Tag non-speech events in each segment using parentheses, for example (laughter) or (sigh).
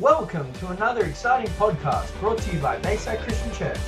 Welcome to another exciting podcast brought to you by Bayside Christian Church.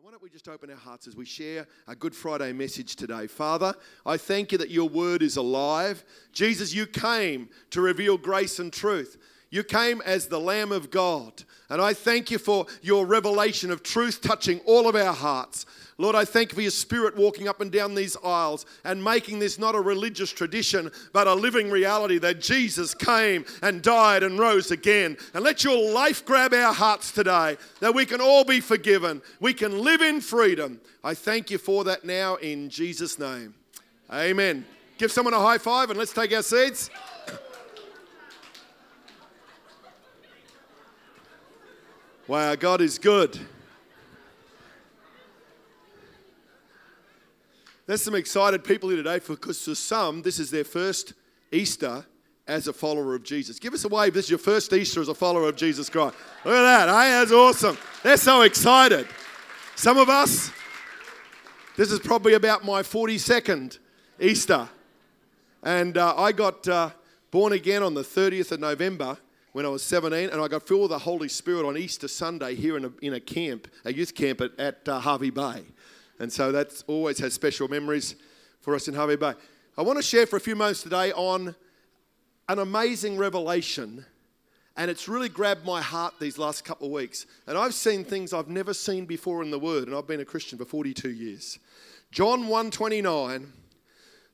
Why don't we just open our hearts as we share a Good Friday message today? Father, I thank you that your word is alive. Jesus, you came to reveal grace and truth. You came as the Lamb of God. And I thank you for your revelation of truth touching all of our hearts. Lord, I thank you for your spirit walking up and down these aisles and making this not a religious tradition, but a living reality that Jesus came and died and rose again. And let your life grab our hearts today, that we can all be forgiven. We can live in freedom. I thank you for that now in Jesus' name. Amen. Give someone a high five and let's take our seats. Wow, God is good. There's some excited people here today because for some, this is their first Easter as a follower of Jesus. Give us a wave. This is your first Easter as a follower of Jesus Christ. Look at that. Hey, that's awesome. They're so excited. Some of us, this is probably about my 42nd Easter. And uh, I got uh, born again on the 30th of November when I was 17, and I got filled with the Holy Spirit on Easter Sunday here in a, in a camp, a youth camp at, at uh, Hervey Bay. And so that always has special memories for us in Hervey Bay. I want to share for a few moments today on an amazing revelation, and it's really grabbed my heart these last couple of weeks. And I've seen things I've never seen before in the Word, and I've been a Christian for 42 years. John 1:29.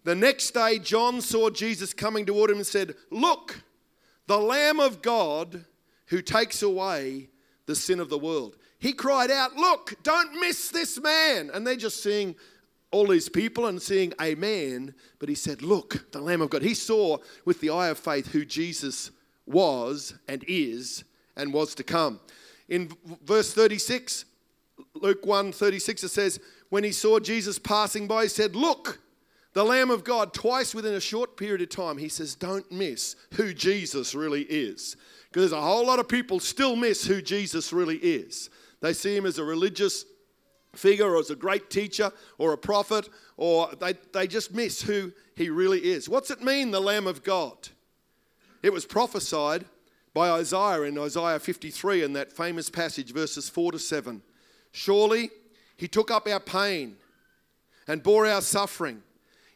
The next day, John saw Jesus coming toward him and said, "Look." The Lamb of God who takes away the sin of the world. He cried out, Look, don't miss this man. And they're just seeing all these people and seeing a man, but he said, Look, the Lamb of God. He saw with the eye of faith who Jesus was and is and was to come. In verse 36, Luke 1 36, it says, When he saw Jesus passing by, he said, Look, the Lamb of God, twice within a short period of time, he says, Don't miss who Jesus really is. Because there's a whole lot of people still miss who Jesus really is. They see him as a religious figure or as a great teacher or a prophet, or they, they just miss who he really is. What's it mean, the Lamb of God? It was prophesied by Isaiah in Isaiah 53 in that famous passage, verses 4 to 7. Surely he took up our pain and bore our suffering.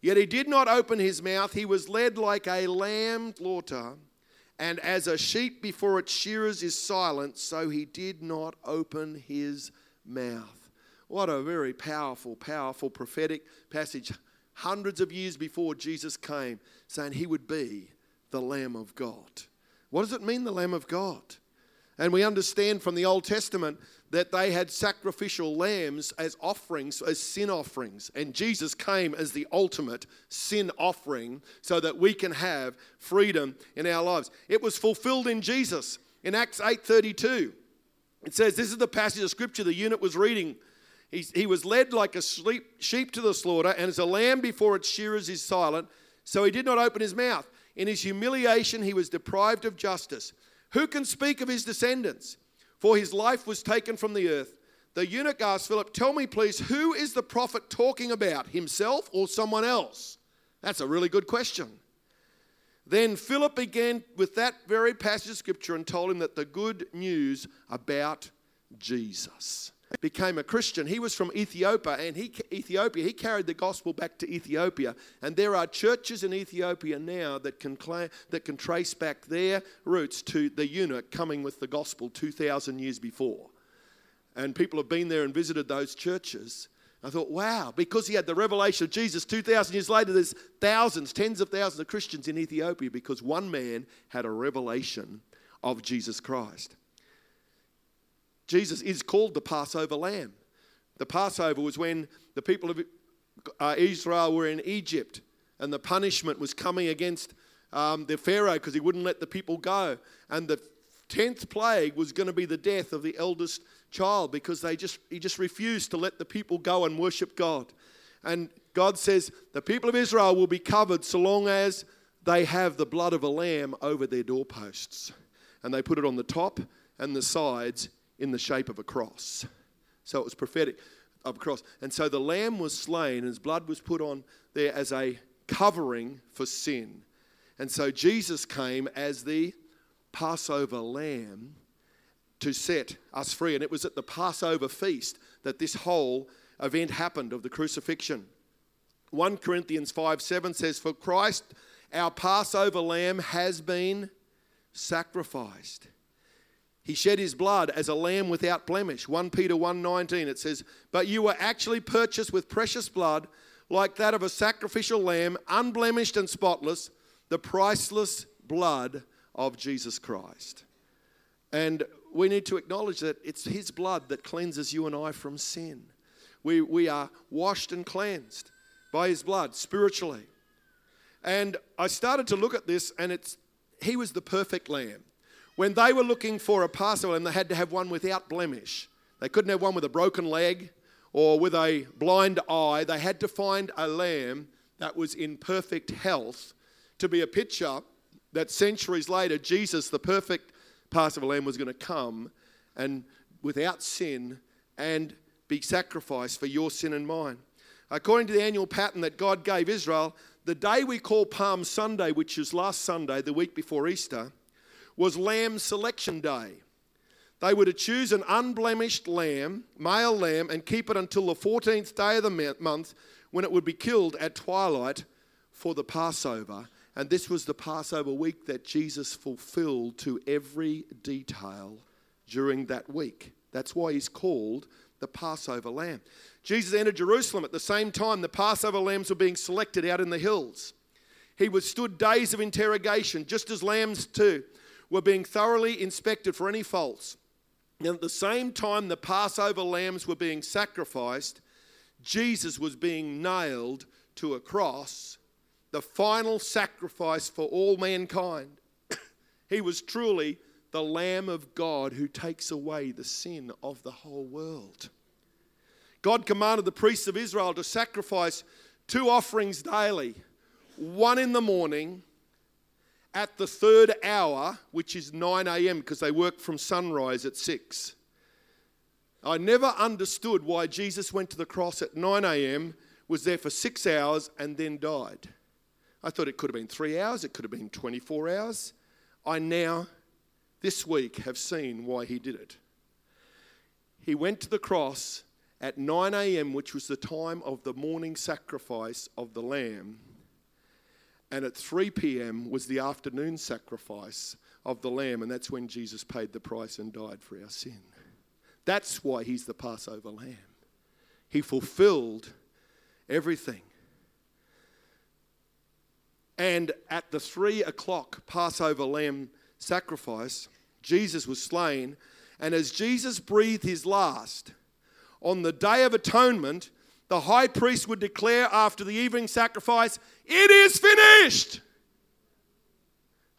Yet he did not open his mouth. He was led like a lamb slaughter, and as a sheep before its shearers is silent, so he did not open his mouth. What a very powerful, powerful prophetic passage. Hundreds of years before Jesus came, saying he would be the Lamb of God. What does it mean, the Lamb of God? And we understand from the Old Testament that they had sacrificial lambs as offerings, as sin offerings. And Jesus came as the ultimate sin offering so that we can have freedom in our lives. It was fulfilled in Jesus. In Acts 8:32, it says, This is the passage of scripture the eunuch was reading. He, he was led like a sheep, sheep to the slaughter, and as a lamb before its shearers is silent, so he did not open his mouth. In his humiliation, he was deprived of justice. Who can speak of his descendants? For his life was taken from the earth. The eunuch asked Philip, Tell me, please, who is the prophet talking about, himself or someone else? That's a really good question. Then Philip began with that very passage of scripture and told him that the good news about Jesus became a Christian. He was from Ethiopia, and he Ethiopia. He carried the gospel back to Ethiopia, and there are churches in Ethiopia now that can claim, that can trace back their roots to the eunuch coming with the gospel two thousand years before. And people have been there and visited those churches. I thought, wow, because he had the revelation of Jesus 2,000 years later, there's thousands, tens of thousands of Christians in Ethiopia because one man had a revelation of Jesus Christ. Jesus is called the Passover lamb. The Passover was when the people of uh, Israel were in Egypt and the punishment was coming against um, the Pharaoh because he wouldn't let the people go. And the tenth plague was going to be the death of the eldest child because they just he just refused to let the people go and worship God. And God says the people of Israel will be covered so long as they have the blood of a lamb over their doorposts. And they put it on the top and the sides in the shape of a cross. So it was prophetic of a cross. And so the lamb was slain, and his blood was put on there as a covering for sin. And so Jesus came as the Passover lamb to set us free. And it was at the Passover feast that this whole event happened of the crucifixion. 1 Corinthians 5 7 says, For Christ, our Passover lamb, has been sacrificed. He shed his blood as a lamb without blemish. 1 Peter 1:19 it says, "But you were actually purchased with precious blood, like that of a sacrificial lamb, unblemished and spotless, the priceless blood of Jesus Christ." And we need to acknowledge that it's his blood that cleanses you and I from sin. We, we are washed and cleansed by his blood spiritually. And I started to look at this, and it's he was the perfect lamb. When they were looking for a Passover lamb, they had to have one without blemish. They couldn't have one with a broken leg or with a blind eye. They had to find a lamb that was in perfect health to be a picture that centuries later, Jesus, the perfect Passover lamb, was going to come and without sin and be sacrificed for your sin and mine. According to the annual pattern that God gave Israel, the day we call Palm Sunday, which is last Sunday, the week before Easter, was Lamb Selection Day. They were to choose an unblemished lamb, male lamb, and keep it until the 14th day of the month when it would be killed at twilight for the Passover. And this was the Passover week that Jesus fulfilled to every detail during that week. That's why he's called the Passover lamb. Jesus entered Jerusalem at the same time the Passover lambs were being selected out in the hills. He withstood days of interrogation, just as lambs too were being thoroughly inspected for any faults. And at the same time the Passover lambs were being sacrificed, Jesus was being nailed to a cross, the final sacrifice for all mankind. (coughs) he was truly the Lamb of God who takes away the sin of the whole world. God commanded the priests of Israel to sacrifice two offerings daily one in the morning at the third hour, which is 9 a.m., because they work from sunrise at 6. I never understood why Jesus went to the cross at 9 a.m., was there for six hours, and then died. I thought it could have been three hours, it could have been 24 hours. I now, this week, have seen why he did it. He went to the cross at 9 a.m., which was the time of the morning sacrifice of the lamb and at 3 p.m. was the afternoon sacrifice of the lamb, and that's when Jesus paid the price and died for our sin. That's why he's the Passover lamb. He fulfilled everything. And at the three o'clock Passover lamb sacrifice, Jesus was slain. And as Jesus breathed his last, on the day of atonement, the high priest would declare after the evening sacrifice, It is finished!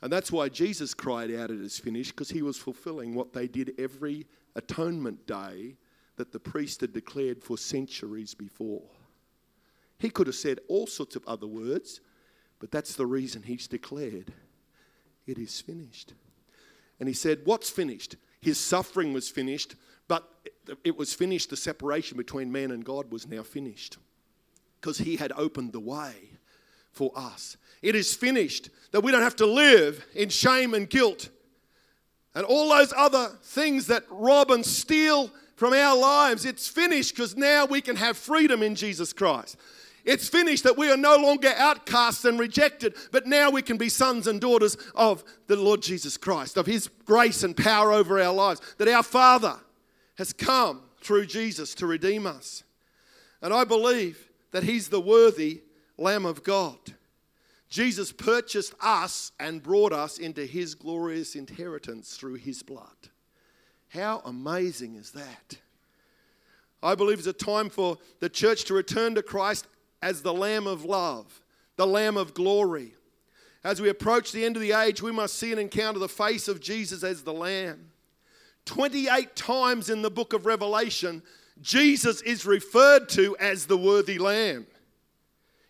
And that's why Jesus cried out, It is finished, because he was fulfilling what they did every atonement day that the priest had declared for centuries before. He could have said all sorts of other words, but that's the reason he's declared, It is finished. And he said, What's finished? His suffering was finished, but it was finished. The separation between man and God was now finished because he had opened the way for us. It is finished that we don't have to live in shame and guilt and all those other things that rob and steal from our lives. It's finished because now we can have freedom in Jesus Christ. It's finished that we are no longer outcasts and rejected, but now we can be sons and daughters of the Lord Jesus Christ, of His grace and power over our lives. That our Father has come through Jesus to redeem us. And I believe that He's the worthy Lamb of God. Jesus purchased us and brought us into His glorious inheritance through His blood. How amazing is that? I believe it's a time for the church to return to Christ as the Lamb of love, the Lamb of glory. As we approach the end of the age, we must see and encounter the face of Jesus as the Lamb. 28 times in the book of Revelation, Jesus is referred to as the worthy Lamb.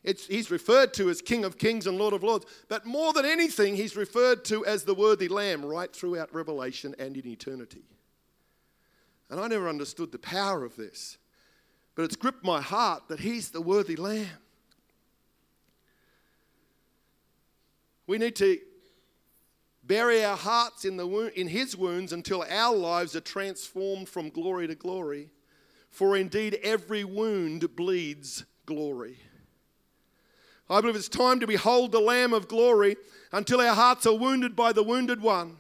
It's, he's referred to as King of Kings and Lord of Lords, but more than anything, he's referred to as the worthy Lamb right throughout Revelation and in eternity. And I never understood the power of this, but it's gripped my heart that he's the worthy Lamb. We need to bury our hearts in, the wound, in his wounds until our lives are transformed from glory to glory. For indeed, every wound bleeds glory. I believe it's time to behold the Lamb of glory until our hearts are wounded by the wounded one.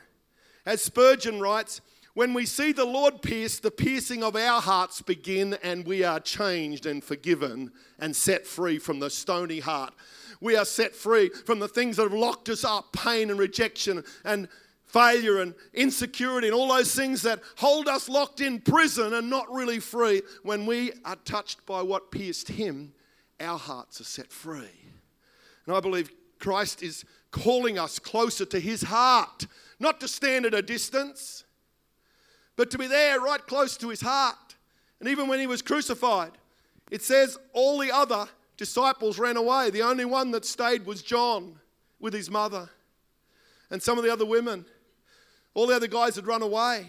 As Spurgeon writes, when we see the Lord pierce, the piercing of our hearts begin, and we are changed and forgiven and set free from the stony heart. We are set free from the things that have locked us up pain and rejection and failure and insecurity and all those things that hold us locked in prison and not really free. When we are touched by what pierced Him, our hearts are set free. And I believe Christ is calling us closer to his heart, not to stand at a distance, but to be there right close to his heart. And even when he was crucified, it says all the other disciples ran away. The only one that stayed was John with his mother and some of the other women. All the other guys had run away.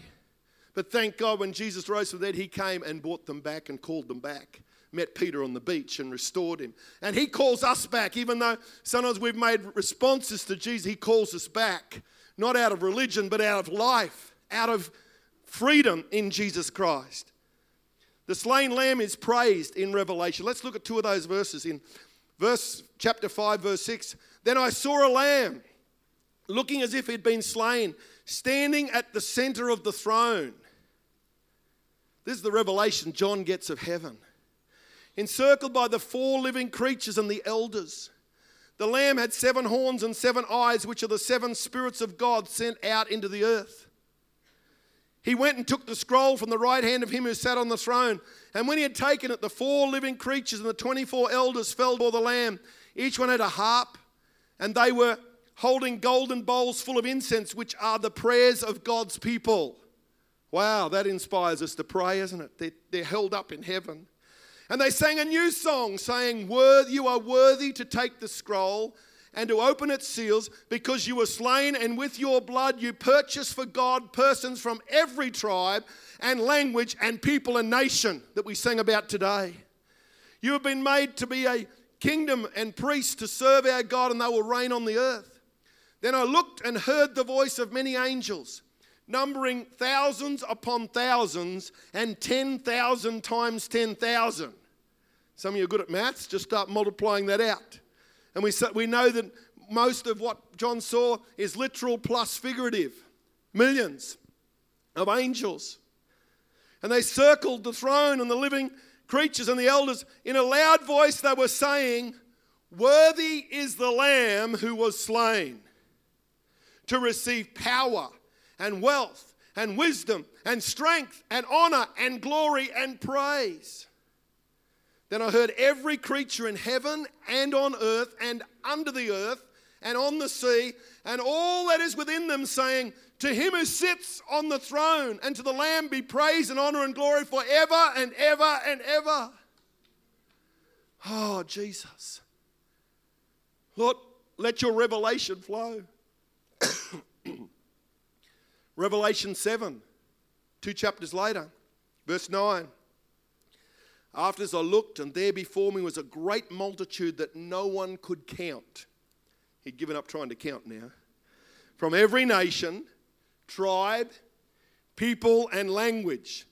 But thank God when Jesus rose from dead, he came and brought them back and called them back met Peter on the beach and restored him. And he calls us back, even though sometimes we've made responses to Jesus, he calls us back, not out of religion, but out of life, out of freedom in Jesus Christ. The slain lamb is praised in Revelation. Let's look at two of those verses in verse chapter 5 verse 6. Then I saw a lamb looking as if he'd been slain, standing at the center of the throne. This is the revelation John gets of heaven encircled by the four living creatures and the elders. The Lamb had seven horns and seven eyes, which are the seven spirits of God sent out into the earth. He went and took the scroll from the right hand of him who sat on the throne. And when he had taken it, the four living creatures and the 24 elders fell before the Lamb. Each one had a harp, and they were holding golden bowls full of incense, which are the prayers of God's people. Wow, that inspires us to pray, isn't it? They're, held up in heaven. And they sang a new song, saying, You are worthy to take the scroll and to open its seals, because you were slain, and with your blood you purchased for God persons from every tribe and language and people and nation that we sing about today. You have been made to be a kingdom and priests to serve our God, and they will reign on the earth. Then I looked and heard the voice of many angels, numbering thousands upon thousands and 10,000 times 10,000 some of you are good at maths, just start multiplying that out. And we, we know that most of what John saw is literal plus figurative. Millions of angels. And they circled the throne and the living creatures and the elders. In a loud voice, they were saying, Worthy is the Lamb who was slain to receive power and wealth and wisdom and strength and honor and glory and praise. Then I heard every creature in heaven and on earth and under the earth and on the sea and all that is within them saying, To him who sits on the throne and to the Lamb be praise and honor and glory forever and ever and ever. Oh, Jesus. Lord, let your revelation flow. (coughs) revelation 7, two chapters later, verse 9. After this, I looked, and there before me was a great multitude that no one could count. He'd given up trying to count now. From every nation, tribe, people, and language,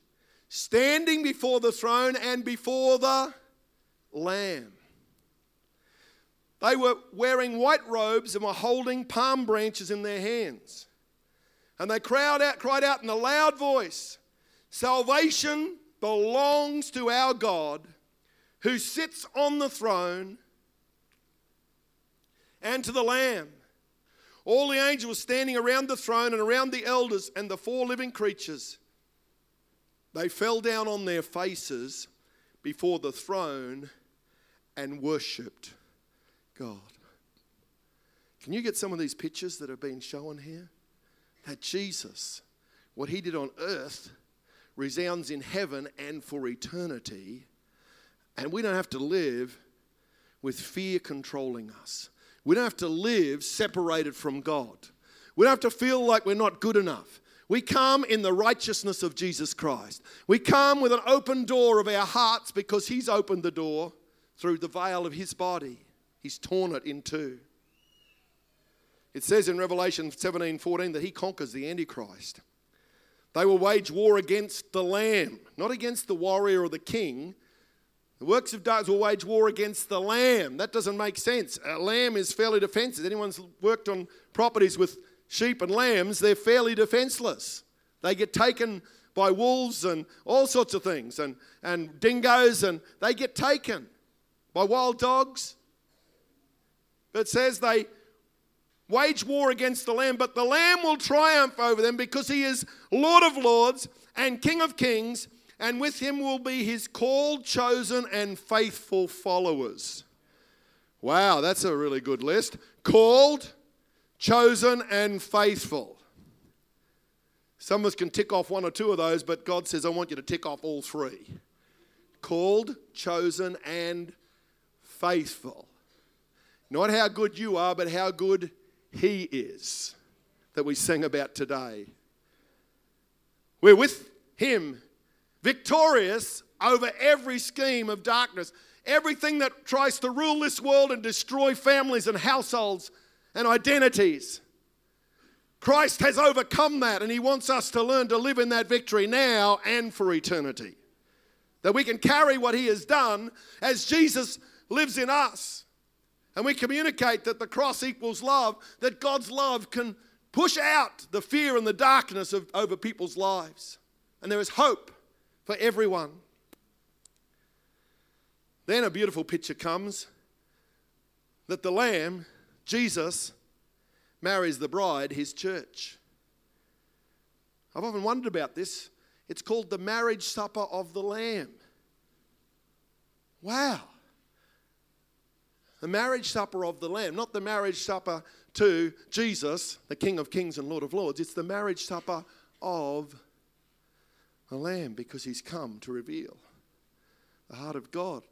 standing before the throne and before the Lamb. They were wearing white robes and were holding palm branches in their hands. And they cried out, cried out in a loud voice Salvation belongs to our God who sits on the throne and to the Lamb. All the angels standing around the throne and around the elders and the four living creatures. They fell down on their faces before the throne and worshipped God. Can you get some of these pictures that have been shown here? That Jesus, what he did on earth, resounds in heaven and for eternity. And we don't have to live with fear controlling us. We don't have to live separated from God. We don't have to feel like we're not good enough. We come in the righteousness of Jesus Christ. We come with an open door of our hearts because He's opened the door through the veil of His body. He's torn it in two. It says in Revelation 17 14 that He conquers the Antichrist. They will wage war against the Lamb, not against the warrior or the king, the works of darkness will wage war against the lamb. That doesn't make sense. A lamb is fairly defenseless. Anyone's worked on properties with sheep and lambs, they're fairly defenseless. They get taken by wolves and all sorts of things, and, and dingoes, and they get taken by wild dogs. But it says they wage war against the lamb, but the lamb will triumph over them because he is Lord of lords and King of kings and with him will be his called, chosen, and faithful followers. Wow, that's a really good list. Called, chosen, and faithful. Some of us can tick off one or two of those, but God says, I want you to tick off all three. Called, chosen, and faithful. Not how good you are, but how good He is that we sing about today. We're with Him victorious over every scheme of darkness, everything that tries to rule this world and destroy families and households and identities. Christ has overcome that, and He wants us to learn to live in that victory now and for eternity. That we can carry what He has done as Jesus lives in us. And we communicate that the cross equals love, that God's love can push out the fear and the darkness of, over people's lives. And there is hope for everyone. Then a beautiful picture comes that the Lamb, Jesus, marries the bride, his church. I've often wondered about this. It's called the marriage supper of the Lamb. Wow. The marriage supper of the Lamb, not the marriage supper to Jesus, the King of Kings and Lord of Lords. It's the marriage supper of the lamb because he's come to reveal the heart of God.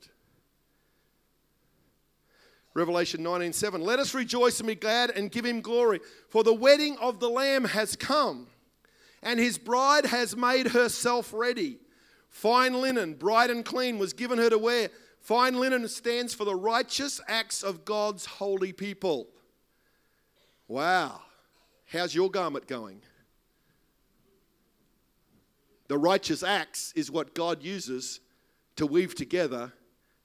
Revelation 19:7 Let us rejoice and be glad and give him glory for the wedding of the lamb has come and his bride has made herself ready fine linen bright and clean was given her to wear fine linen stands for the righteous acts of God's holy people wow how's your garment going the righteous acts is what God uses to weave together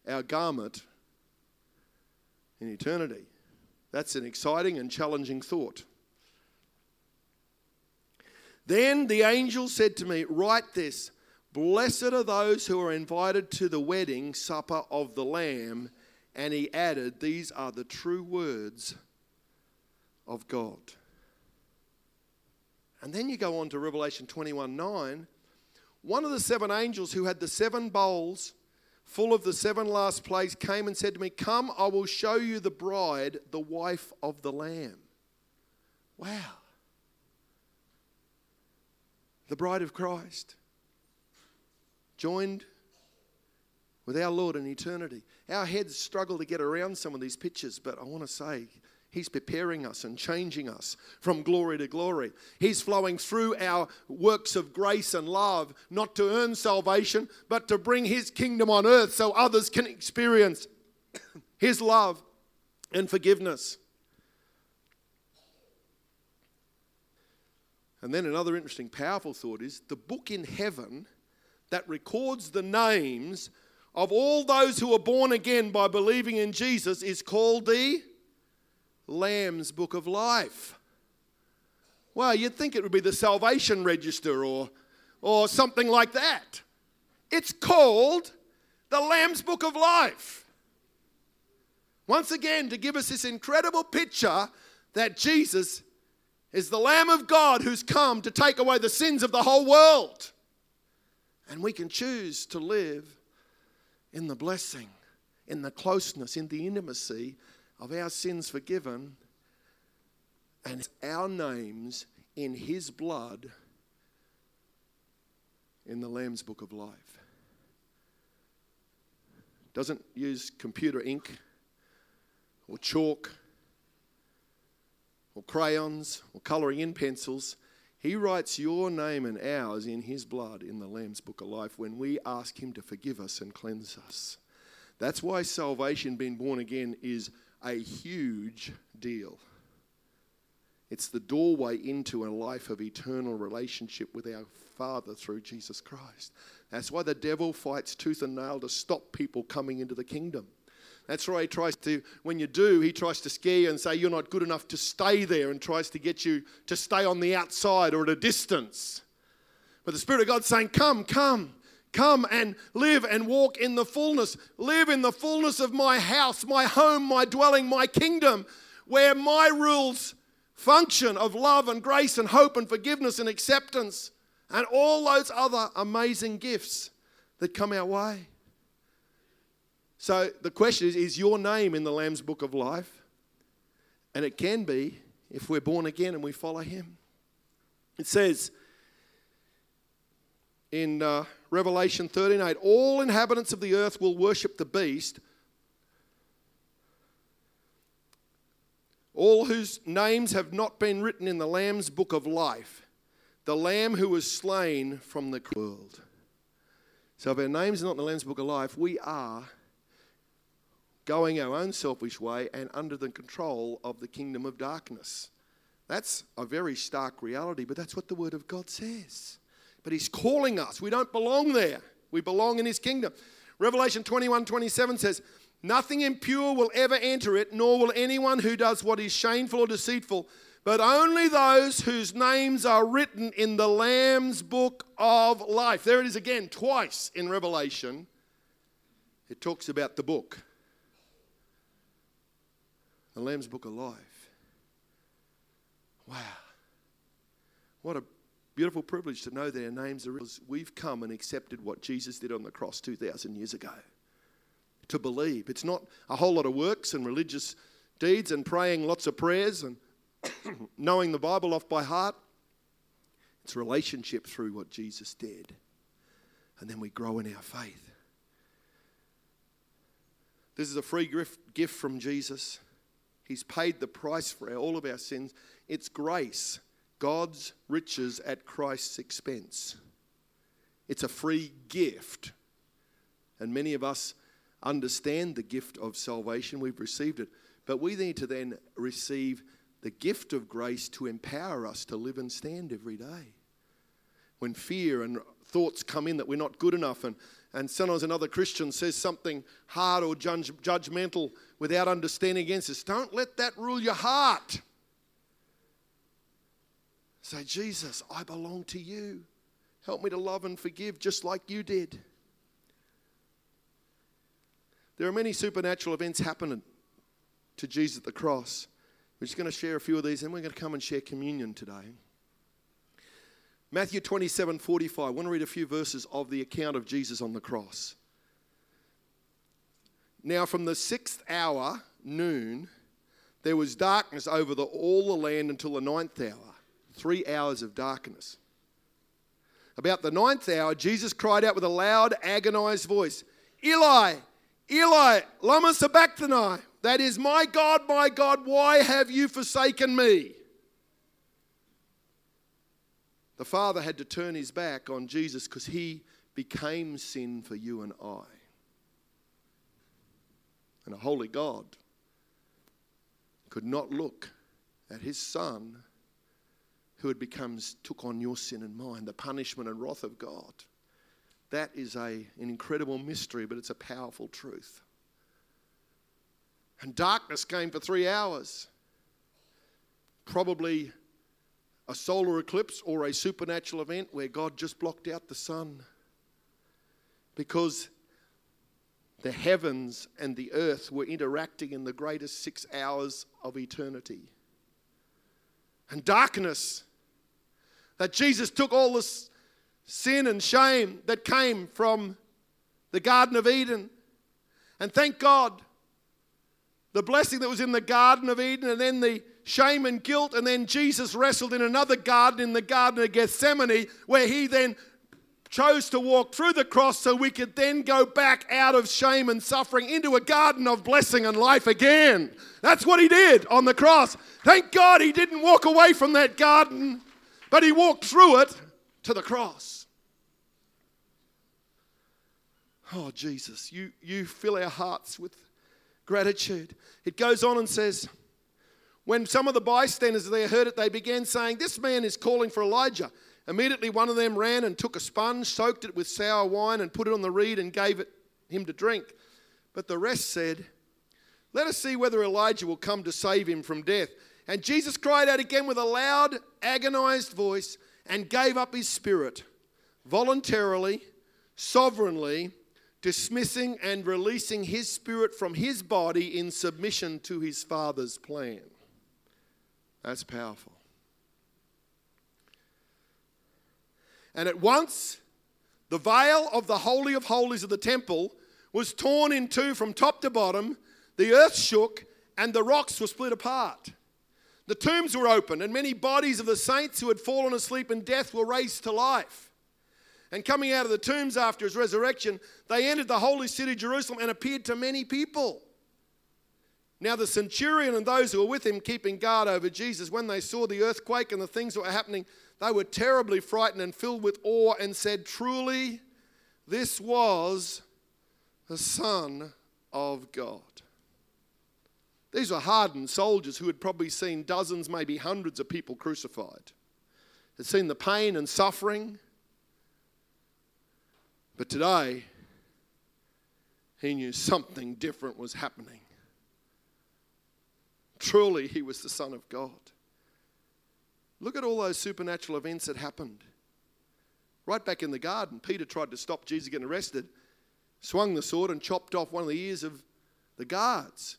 our garment in eternity. That's an exciting and challenging thought. Then the angel said to me, Write this Blessed are those who are invited to the wedding supper of the Lamb. And he added, These are the true words of God. And then you go on to Revelation 21 9, one of the seven angels who had the seven bowls full of the seven last plagues came and said to me, Come, I will show you the bride, the wife of the Lamb. Wow. The bride of Christ, joined with our Lord in eternity. Our heads struggle to get around some of these pictures, but I want to say, He's preparing us and changing us from glory to glory. He's flowing through our works of grace and love, not to earn salvation, but to bring His kingdom on earth so others can experience (coughs) His love and forgiveness. And then another interesting, powerful thought is the book in heaven that records the names of all those who are born again by believing in Jesus is called the Lamb's Book of Life. Well, you'd think it would be the Salvation Register or, or something like that. It's called the Lamb's Book of Life. Once again, to give us this incredible picture that Jesus is the Lamb of God who's come to take away the sins of the whole world. And we can choose to live in the blessing, in the closeness, in the intimacy of our sins forgiven And our names in his blood in the Lamb's Book of Life. Doesn't use computer ink or chalk or crayons or colouring in pencils. He writes your name and ours in his blood in the Lamb's Book of Life when we ask him to forgive us and cleanse us. That's why salvation, being born again, is a huge deal. It's the doorway into a life of eternal relationship with our Father through Jesus Christ. That's why the devil fights tooth and nail to stop people coming into the kingdom. That's why he tries to, when you do, he tries to scare you and say you're not good enough to stay there and tries to get you to stay on the outside or at a distance. But the Spirit of God's saying, Come, come, come and live and walk in the fullness. Live in the fullness of my house, my home, my dwelling, my kingdom, where my rules function of love and grace and hope and forgiveness and acceptance and all those other amazing gifts that come our way. So the question is Is your name in the Lamb's Book of Life? And it can be if we're born again and we follow Him. It says in uh, Revelation 13 8, all inhabitants of the earth will worship the beast, all whose names have not been written in the Lamb's Book of Life, the Lamb who was slain from the world. So if our names are not in the Lamb's Book of Life, we are going our own selfish way and under the control of the kingdom of darkness. That's a very stark reality, but that's what the Word of God says. But He's calling us. We don't belong there, we belong in His kingdom. Revelation 21 27 says, Nothing impure will ever enter it, nor will anyone who does what is shameful or deceitful, but only those whose names are written in the Lamb's book of life. There it is again, twice in Revelation. It talks about the book the Lamb's Book of Life. Wow. What a beautiful privilege to know their names are we've come and accepted what Jesus did on the cross 2,000 years ago. To believe. It's not a whole lot of works and religious deeds and praying lots of prayers and (coughs) knowing the Bible off by heart. It's relationship through what Jesus did. And then we grow in our faith. This is a free gift from Jesus. He's paid the price for all of our sins. It's grace, God's riches at Christ's expense. It's a free gift. And many of us understand the gift of salvation. We've received it. But we need to then receive the gift of grace to empower us to live and stand every day. When fear and thoughts come in that we're not good enough and and sometimes another Christian says something hard or judge, judgmental without understanding against us. Don't let that rule your heart. Say, Jesus, I belong to you. Help me to love and forgive just like you did. There are many supernatural events happening to Jesus at the cross. We're just going to share a few of these, and we're going to come and share communion today. Matthew 27 45. I want to read a few verses of the account of Jesus on the cross. Now, from the sixth hour, noon, there was darkness over the, all the land until the ninth hour. Three hours of darkness. About the ninth hour, Jesus cried out with a loud, agonized voice Eli, Eli, Lama Sabachthani. That is, my God, my God, why have you forsaken me? The Father had to turn his back on Jesus because he became sin for you and I. And a holy God could not look at his Son who had become, took on your sin and mine, the punishment and wrath of God. That is a, an incredible mystery, but it's a powerful truth. And darkness came for three hours. Probably a solar eclipse or a supernatural event where God just blocked out the sun. Because the heavens and the earth were interacting in the greatest six hours of eternity. And darkness, that Jesus took all this sin and shame that came from the Garden of Eden. And thank God the blessing that was in the Garden of Eden, and then the shame and guilt, and then Jesus wrestled in another garden, in the Garden of Gethsemane, where he then chose to walk through the cross so we could then go back out of shame and suffering into a garden of blessing and life again. That's what he did on the cross. Thank God he didn't walk away from that garden, but he walked through it to the cross. Oh, Jesus, you, you fill our hearts with gratitude. It goes on and says, when some of the bystanders there heard it, they began saying, This man is calling for Elijah. Immediately, one of them ran and took a sponge, soaked it with sour wine, and put it on the reed and gave it him to drink. But the rest said, Let us see whether Elijah will come to save him from death. And Jesus cried out again with a loud, agonized voice and gave up his spirit voluntarily, sovereignly, dismissing and releasing his spirit from his body in submission to his Father's plan. That's powerful. And at once, the veil of the Holy of Holies of the temple was torn in two from top to bottom, the earth shook, and the rocks were split apart. The tombs were opened, and many bodies of the saints who had fallen asleep in death were raised to life. And coming out of the tombs after his resurrection, they entered the holy city, Jerusalem, and appeared to many people. Now, the centurion and those who were with him, keeping guard over Jesus, when they saw the earthquake and the things that were happening, they were terribly frightened and filled with awe and said, Truly, this was the Son of God. These were hardened soldiers who had probably seen dozens, maybe hundreds of people crucified, had seen the pain and suffering. But today, he knew something different was happening. Truly, he was the Son of God. Look at all those supernatural events that happened. Right back in the garden, Peter tried to stop Jesus getting arrested, swung the sword and chopped off one of the ears of the guards.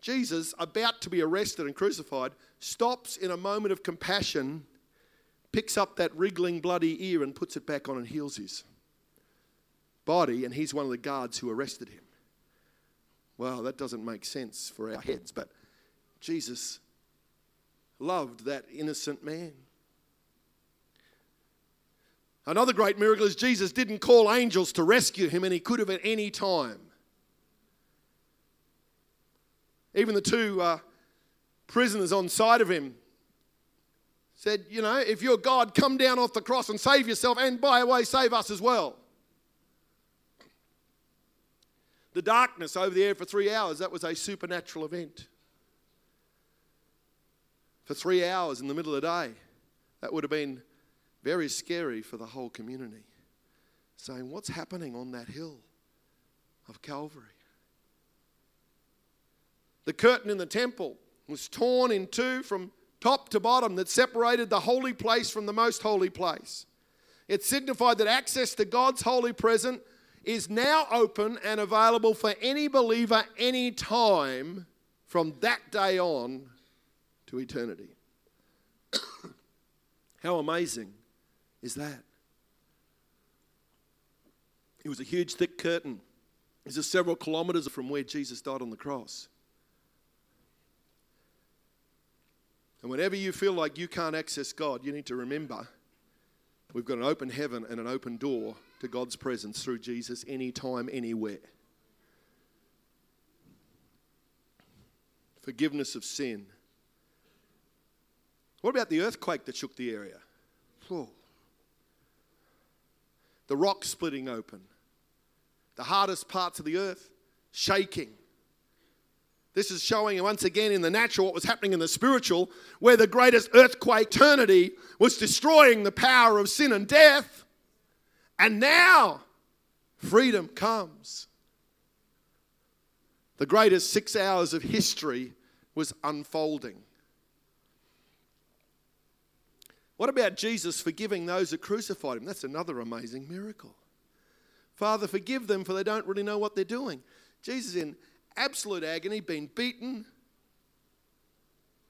Jesus, about to be arrested and crucified, stops in a moment of compassion, picks up that wriggling bloody ear and puts it back on and heals his body, and he's one of the guards who arrested him. Well, that doesn't make sense for our heads, but Jesus loved that innocent man. Another great miracle is Jesus didn't call angels to rescue him, and he could have at any time. Even the two uh, prisoners on side of him said, You know, if you're God, come down off the cross and save yourself, and by the way, save us as well. The darkness over the air for three hours, that was a supernatural event for three hours in the middle of the day. That would have been very scary for the whole community. Saying, What's happening on that hill of Calvary? The curtain in the temple was torn in two from top to bottom that separated the holy place from the most holy place. It signified that access to God's holy presence is now open and available for any believer any time from that day on to eternity. (coughs) How amazing is that? It was a huge, thick curtain. It's just several kilometers from where Jesus died on the cross. And whenever you feel like you can't access God, you need to remember we've got an open heaven and an open door to God's presence through Jesus anytime, anywhere. Forgiveness of sin what about the earthquake that shook the area? Oh. The rock splitting open. The hardest parts of the earth shaking. This is showing once again in the natural what was happening in the spiritual, where the greatest earthquake eternity was destroying the power of sin and death. And now freedom comes. The greatest six hours of history was unfolding. What about Jesus forgiving those that crucified him? That's another amazing miracle. Father, forgive them, for they don't really know what they're doing. Jesus, in absolute agony, being beaten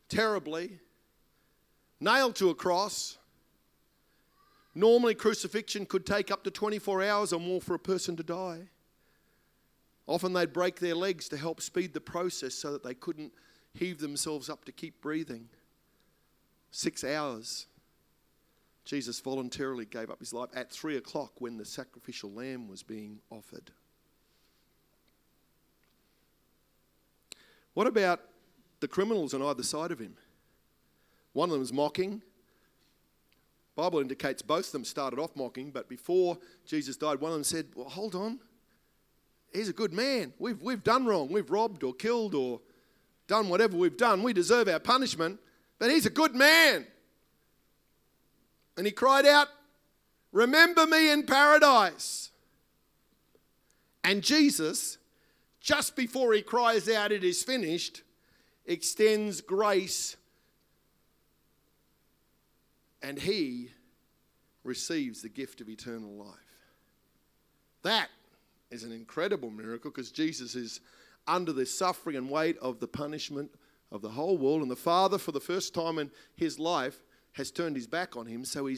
terribly, nailed to a cross. Normally, crucifixion could take up to 24 hours or more for a person to die. Often they'd break their legs to help speed the process so that they couldn't heave themselves up to keep breathing. Six hours. Jesus voluntarily gave up his life at three o'clock when the sacrificial lamb was being offered. What about the criminals on either side of him? One of them was mocking. Bible indicates both of them started off mocking, but before Jesus died, one of them said, Well, hold on. He's a good man. We've, we've done wrong. We've robbed or killed or done whatever we've done. We deserve our punishment, but he's a good man. And he cried out, Remember me in paradise. And Jesus, just before he cries out, It is finished, extends grace and he receives the gift of eternal life. That is an incredible miracle because Jesus is under the suffering and weight of the punishment of the whole world. And the Father, for the first time in his life, has turned his back on him, so he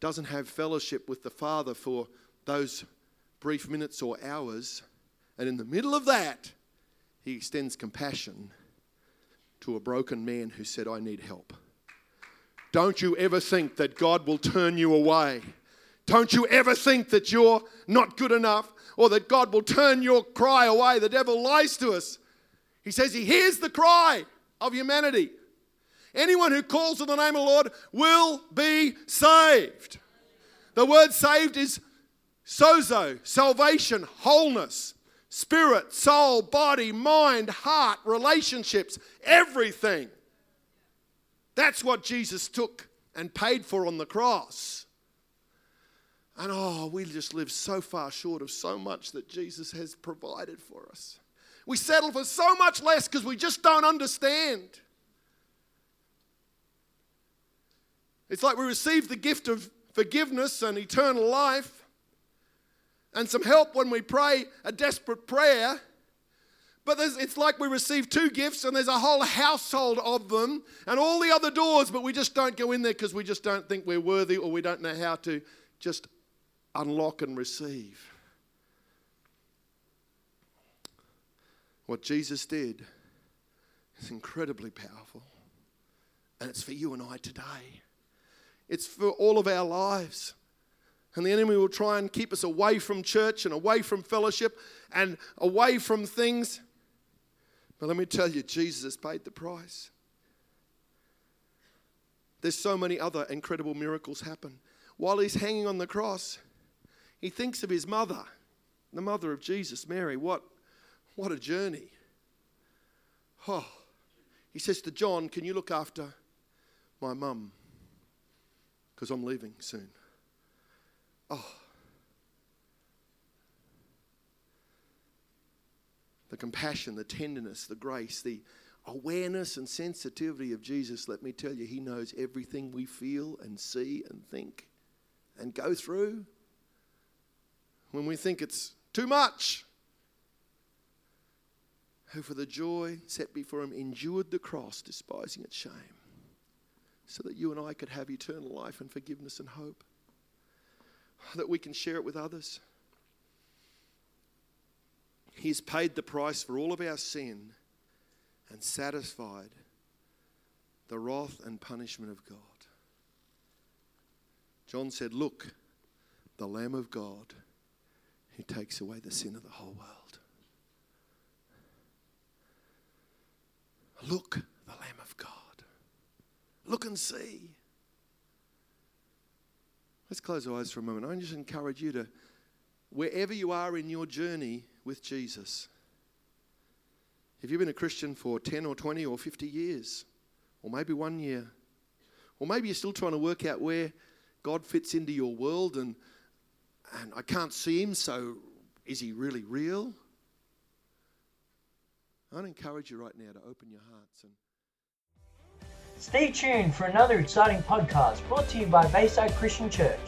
doesn't have fellowship with the Father for those brief minutes or hours. And in the middle of that, he extends compassion to a broken man who said, I need help. Don't you ever think that God will turn you away. Don't you ever think that you're not good enough or that God will turn your cry away. The devil lies to us. He says he hears the cry of humanity. Anyone who calls on the name of the Lord will be saved. The word saved is sozo, salvation, wholeness, spirit, soul, body, mind, heart, relationships, everything. That's what Jesus took and paid for on the cross. And oh, we just live so far short of so much that Jesus has provided for us. We settle for so much less because we just don't understand. It's like we receive the gift of forgiveness and eternal life and some help when we pray a desperate prayer. But it's like we receive two gifts and there's a whole household of them and all the other doors, but we just don't go in there because we just don't think we're worthy or we don't know how to just unlock and receive. What Jesus did is incredibly powerful. And it's for you and I today. It's for all of our lives. And the enemy will try and keep us away from church and away from fellowship and away from things. But let me tell you, Jesus has paid the price. There's so many other incredible miracles happen. While he's hanging on the cross, he thinks of his mother, the mother of Jesus, Mary. What, what a journey. Oh, he says to John, Can you look after my mum? Because I'm leaving soon. Oh, the compassion, the tenderness, the grace, the awareness and sensitivity of Jesus, let me tell you, He knows everything we feel and see and think and go through. When we think it's too much, who for the joy set before Him endured the cross, despising its shame, so that you and I could have eternal life and forgiveness and hope, that we can share it with others. He's paid the price for all of our sin and satisfied the wrath and punishment of God. John said, Look, the Lamb of God who takes away the sin of the whole world. Look, the Lamb of God. Look and see. Let's close our eyes for a moment. I just encourage you to, wherever you are in your journey, with Jesus. Have you've been a Christian for 10 or 20 or 50 years, or maybe one year, or maybe you're still trying to work out where God fits into your world and, and I can't see him, so is he really real? I'd encourage you right now to open your hearts and Stay tuned for another exciting podcast brought to you by Bayside Christian Church.